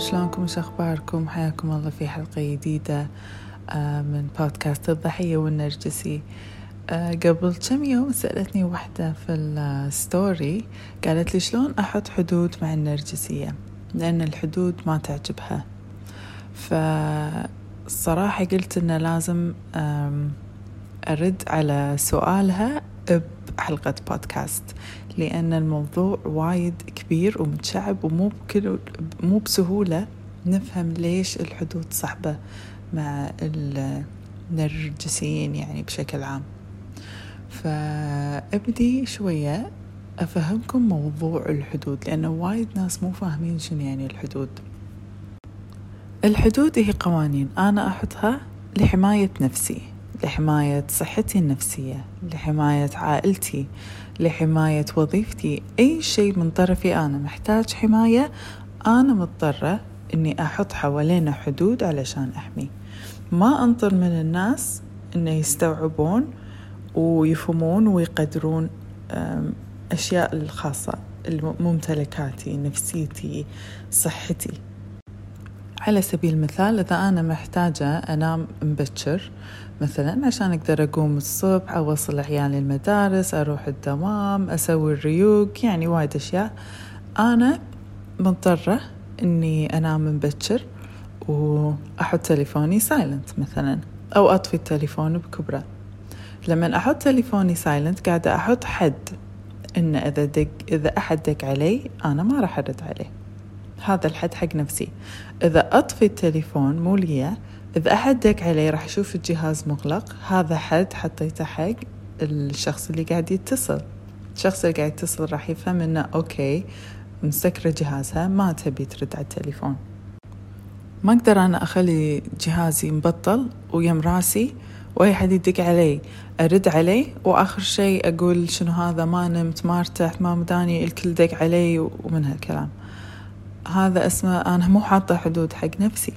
شلونكم وش أخباركم؟ حياكم الله في حلقة جديدة آه، من بودكاست الضحية والنرجسي. آه، قبل كم يوم سألتني واحدة في الستوري قالت لي شلون أحط حدود مع النرجسية؟ لأن الحدود ما تعجبها. فالصراحة قلت إنه لازم أرد على سؤالها بحلقة بودكاست. لأن الموضوع وايد كبير ومتشعب ومو بكل مو بسهولة نفهم ليش الحدود صعبة مع النرجسيين يعني بشكل عام. فأبدي شوية أفهمكم موضوع الحدود لأنه وايد ناس مو فاهمين شنو يعني الحدود. الحدود هي قوانين أنا أحطها لحماية نفسي. لحماية صحتي النفسية لحماية عائلتي لحماية وظيفتي. أي شيء من طرفي أنا محتاج حماية أنا مضطرة أني أحط حوالينا حدود علشان أحمي. ما أنطر من الناس أنه يستوعبون ويفهمون ويقدرون أشياء الخاصة ممتلكاتي نفسيتي صحتي. على سبيل المثال إذا أنا محتاجة أنام مبكر مثلا عشان أقدر أقوم الصبح أوصل عيالي المدارس أروح الدوام أسوي الريوق يعني وايد أشياء. أنا مضطرة إني أنام مبكر وأحط تليفوني silent مثلا أو أطفي التليفون بكبره. لما أحط تليفوني silent قاعدة أحط حد إن إذا دق إذا أحد دق علي أنا ما راح أرد عليه. هذا الحد حق نفسي. إذا أطفي التليفون مو لي إذا أحد دق علي راح أشوف الجهاز مغلق هذا حد حطيته حق الشخص اللي قاعد يتصل. الشخص اللي قاعد يتصل راح يفهم إنه أوكي مسكرة جهازها ما تبي ترد على التليفون. ما أقدر أنا أخلي جهازي مبطل ويم راسي وأي حد يدق علي أرد عليه وآخر شيء أقول شنو هذا ما نمت ما ارتحت ما مداني الكل دق علي ومن هالكلام. هذا اسمه أنا مو حاطة حدود حق نفسي.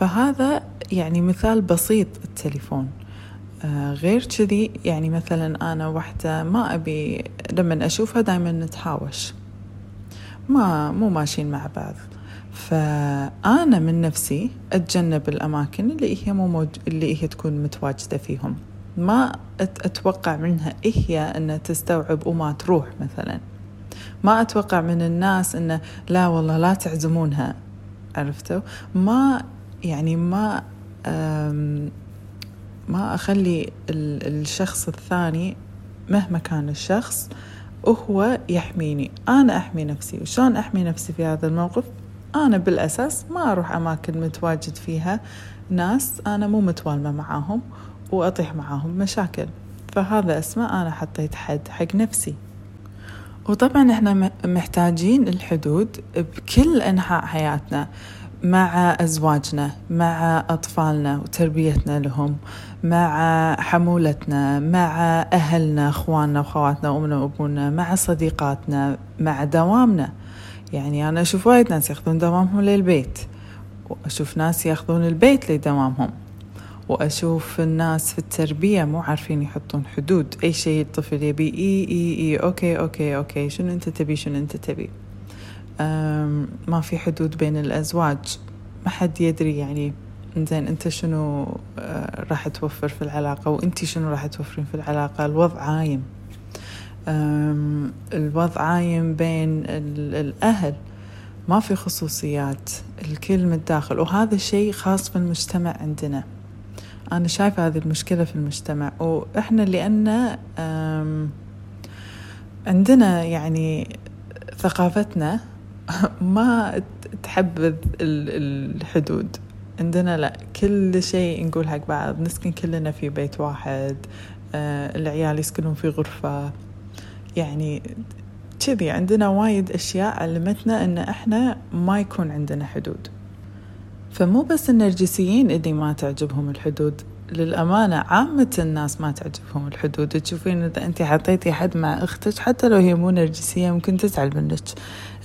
فهذا يعني مثال بسيط التليفون آه غير كذي يعني مثلا أنا واحدة ما أبي لما أشوفها دايما نتهاوش ما مو ماشيين مع بعض. فأنا من نفسي أتجنب الأماكن اللي هي مو موج... اللي هي تكون متواجدة فيهم. ما أتوقع منها إيه هي أن تستوعب وما تروح مثلا. ما أتوقع من الناس أنه لا والله لا تعزمونها. عرفتوا؟ ما يعني ما ما أخلي الشخص الثاني مهما كان الشخص وهو يحميني. أنا أحمي نفسي. وشون أحمي نفسي في هذا الموقف؟ أنا بالأساس ما أروح أماكن متواجد فيها ناس أنا مو متوالمة معاهم وأطيح معاهم مشاكل. فهذا اسمه أنا حطيت حد حق نفسي. وطبعا إحنا محتاجين الحدود بكل أنحاء حياتنا مع أزواجنا مع أطفالنا وتربيتنا لهم مع حمولتنا مع أهلنا أخواننا واخواتنا أمنا وأبونا مع صديقاتنا مع دوامنا. يعني أنا أشوف وايد ناس يأخذون دوامهم للبيت وأشوف ناس يأخذون البيت لدوامهم. وأشوف الناس في التربية مو عارفين يحطون حدود. أي شيء الطفل يبي إي إي إي okay okay okay. شنو أنت تبي شنو أنت تبي؟ ما في حدود بين الأزواج. ما حد يدري يعني. زين أنت شنو آه، راح توفر في العلاقة؟ وأنت شنو راح توفرين في العلاقة؟ الوضع عايم. الوضع عايم بين الأهل. ما في خصوصيات. الكل متداخل. وهذا شيء خاص في المجتمع عندنا. أنا شايفة هذه المشكلة في المجتمع وإحنا لأن عندنا يعني ثقافتنا ما تحبذ الحدود. عندنا لا كل شيء نقول حق بعض نسكن كلنا في بيت واحد آه، العيال يسكنون في غرفة. يعني كذي عندنا وايد أشياء علمتنا أن إحنا ما يكون عندنا حدود. فمو بس النرجسيين اللي ما تعجبهم الحدود للأمانة عامة الناس ما تعجبهم الحدود. تشوفين إذا أنت حطيتي حد مع أختك حتى لو هي مو نرجسية ممكن تزعل منك.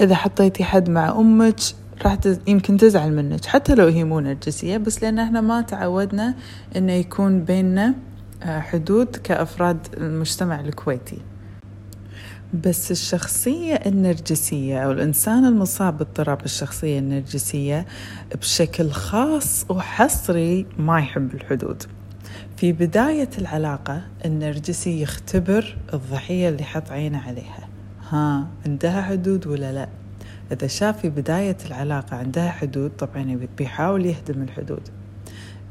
إذا حطيتي حد مع أمك راح تز... يمكن تزعل منك حتى لو هي مو نرجسية بس لأن إحنا ما تعودنا إنه يكون بيننا آه، حدود كأفراد المجتمع الكويتي. بس الشخصية النرجسية أو الإنسان المصاب باضطراب الشخصية النرجسية بشكل خاص وحصري ما يحب الحدود. في بداية العلاقة النرجسي يختبر الضحية اللي حط عينه عليها. ها عندها حدود ولا لا؟ إذا شاف في بداية العلاقة عندها حدود طبعا بيحاول يهدم الحدود.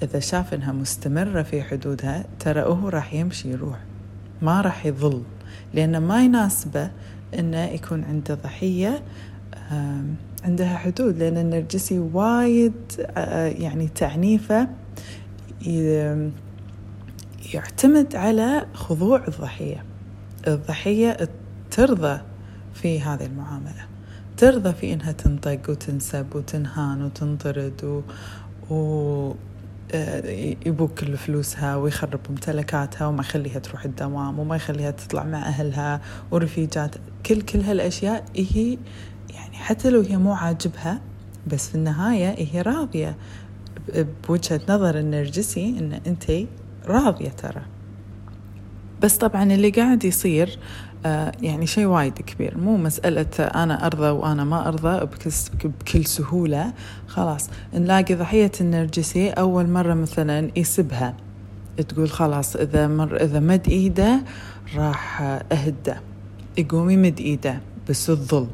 إذا شاف إنها مستمرة في حدودها ترى هو راح يمشي يروح. ما راح يظل. لأنه ما يناسبه إنه يكون عنده ضحية عندها حدود لأن النرجسي وايد يعني تعنيفه يعتمد على خضوع الضحية. الضحية ترضى في هذه المعاملة. ترضى في إنها تنطق وتنسب وتنهان وتنطرد و, و... آه، يبوك كل فلوسها ويخرب ممتلكاتها وما يخليها تروح الدوام وما يخليها تطلع مع أهلها ورفيجات. كل كل هالأشياء هي يعني حتى لو هي مو عاجبها بس في النهاية هي راضية. بوجهة نظر النرجسي إن أنت راضية ترى. بس طبعا اللي قاعد يصير يعني شيء وايد كبير. مو مسألة أنا أرضى وأنا ما أرضى بكل سهولة. خلاص نلاقي ضحية النرجسي أول مرة مثلا يسبها. تقول خلاص إذا مر إذا مد إيده راح أهده. يقوم يمد إيده بس الظل.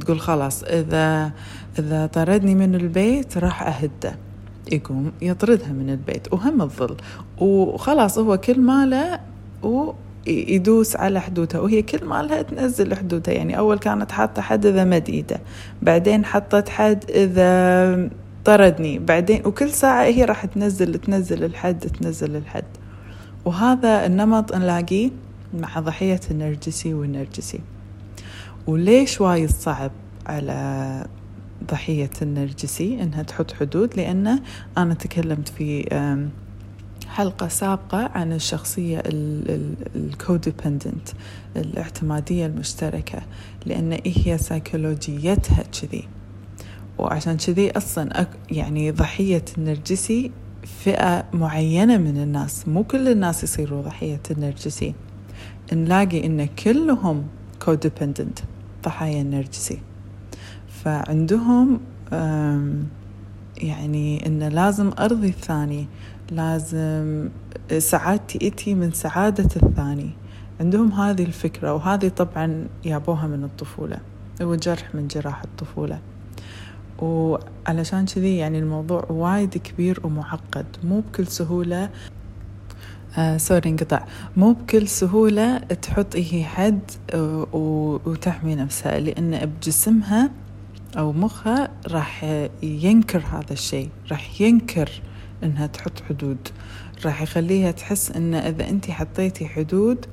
تقول خلاص إذا إذا طردني من البيت راح أهده. يقوم يطردها من البيت. وهم الظل. وخلاص هو كل ماله يدوس على حدودها وهي كل ما لها تنزل حدودها يعني أول كانت حاطة حد إذا مد إيده بعدين حطت حد إذا طردني بعدين وكل ساعة هي راح تنزل تنزل الحد تنزل الحد. وهذا النمط نلاقيه مع ضحية النرجسي والنرجسي. وليش وايد صعب على ضحية النرجسي إنها تحط حدود؟ لأن أنا تكلمت في حلقة سابقة عن الشخصية الكوديبندنت الاعتمادية المشتركة لأن هي سيكولوجيتها كذي. وعشان كذي أصلا يعني ضحية النرجسي فئة معينة من الناس مو كل الناس يصيروا ضحية النرجسي. نلاقي إن كلهم كوديبندنت ضحايا النرجسي. فعندهم يعني إنه لازم أرضي الثاني لازم سعادتي إتي من سعادة الثاني. عندهم هذه الفكرة وهذه طبعا يابوها من الطفولة هو جرح من جراح الطفولة. وعلشان كذي يعني الموضوع وايد كبير ومعقد مو بكل سهولة آه سوري انقطع. مو بكل سهولة تحط هي حد آه، وتحمي نفسها لأن بجسمها أو مخها راح ينكر هذا الشيء راح ينكر إنها تحط حدود. راح يخليها تحس إن إذا انت حطيتي حدود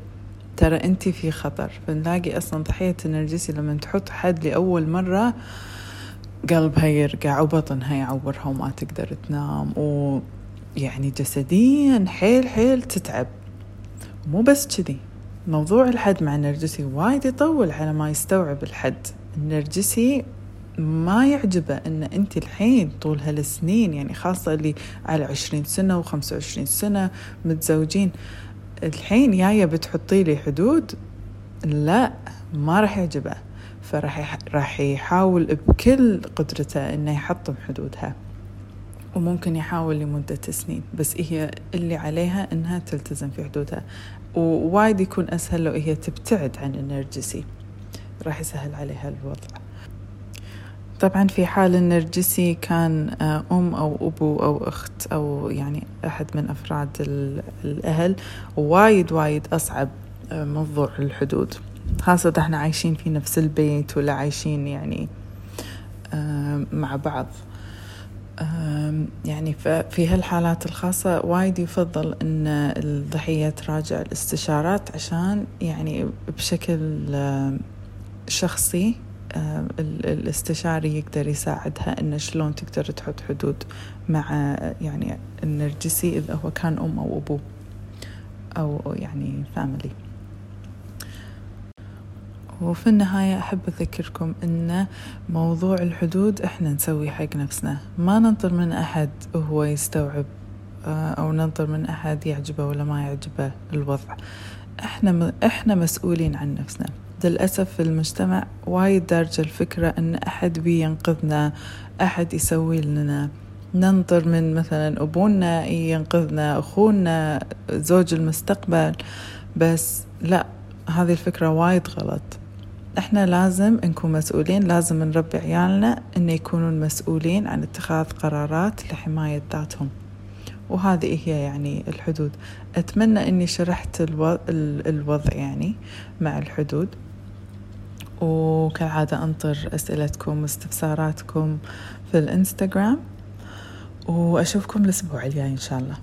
ترى انت في خطر. فنلاقي أصلا ضحية النرجسي لما تحط حد لأول مرة قلبها يرقع وبطنها يعورها وما تقدر تنام. ويعني جسديا حيل حيل تتعب. مو بس كذي. موضوع الحد مع النرجسي وايد يطول على ما يستوعب الحد. النرجسي ما يعجبه إن أنت الحين طول هالسنين يعني خاصة اللي على عشرين سنة وخمسة وعشرين سنة متزوجين الحين جاية بتحطي لي حدود؟ لا ما راح يعجبه. فراح راح يحاول بكل قدرته إنه يحطم حدودها. وممكن يحاول لمدة سنين بس هي اللي عليها إنها تلتزم في حدودها. ووايد يكون أسهل لو هي تبتعد عن النرجسي راح يسهل عليها الوضع. طبعا في حال النرجسي كان آه، أم أو أبو أو أخت أو يعني أحد من أفراد الأهل وايد وايد أصعب آه، موضوع الحدود. خاصة إحنا عايشين في نفس البيت ولا عايشين يعني آه، مع بعض. يعني في هالحالات الخاصة وايد يفضل أن الضحية تراجع الاستشارات عشان يعني بشكل شخصي الاستشاري يقدر يساعدها إن شلون تقدر تحط حدود مع يعني النرجسي إذا هو كان أم أو أبوه أو يعني فاميلي وفي النهاية أحب أذكركم أن موضوع الحدود إحنا نسوي حق نفسنا. ما ننطر من أحد وهو يستوعب آه، أو ننطر من أحد يعجبه ولا ما يعجبه الوضع. إحنا إحنا مسؤولين عن نفسنا. للأسف في المجتمع وايد دارجة الفكرة أن أحد بينقذنا أحد يسوي لنا. ننطر من مثلا أبونا ينقذنا أخونا زوج المستقبل. بس لا هذه الفكرة وايد غلط. إحنا لازم نكون مسؤولين لازم نربي عيالنا إن يكونون مسؤولين عن اتخاذ قرارات لحماية ذاتهم. وهذه هي يعني الحدود. أتمنى أني شرحت الوضع يعني مع الحدود. وكالعادة أنطر أسئلتكم واستفساراتكم في الإنستغرام وأشوفكم الأسبوع الجاي إن شاء الله.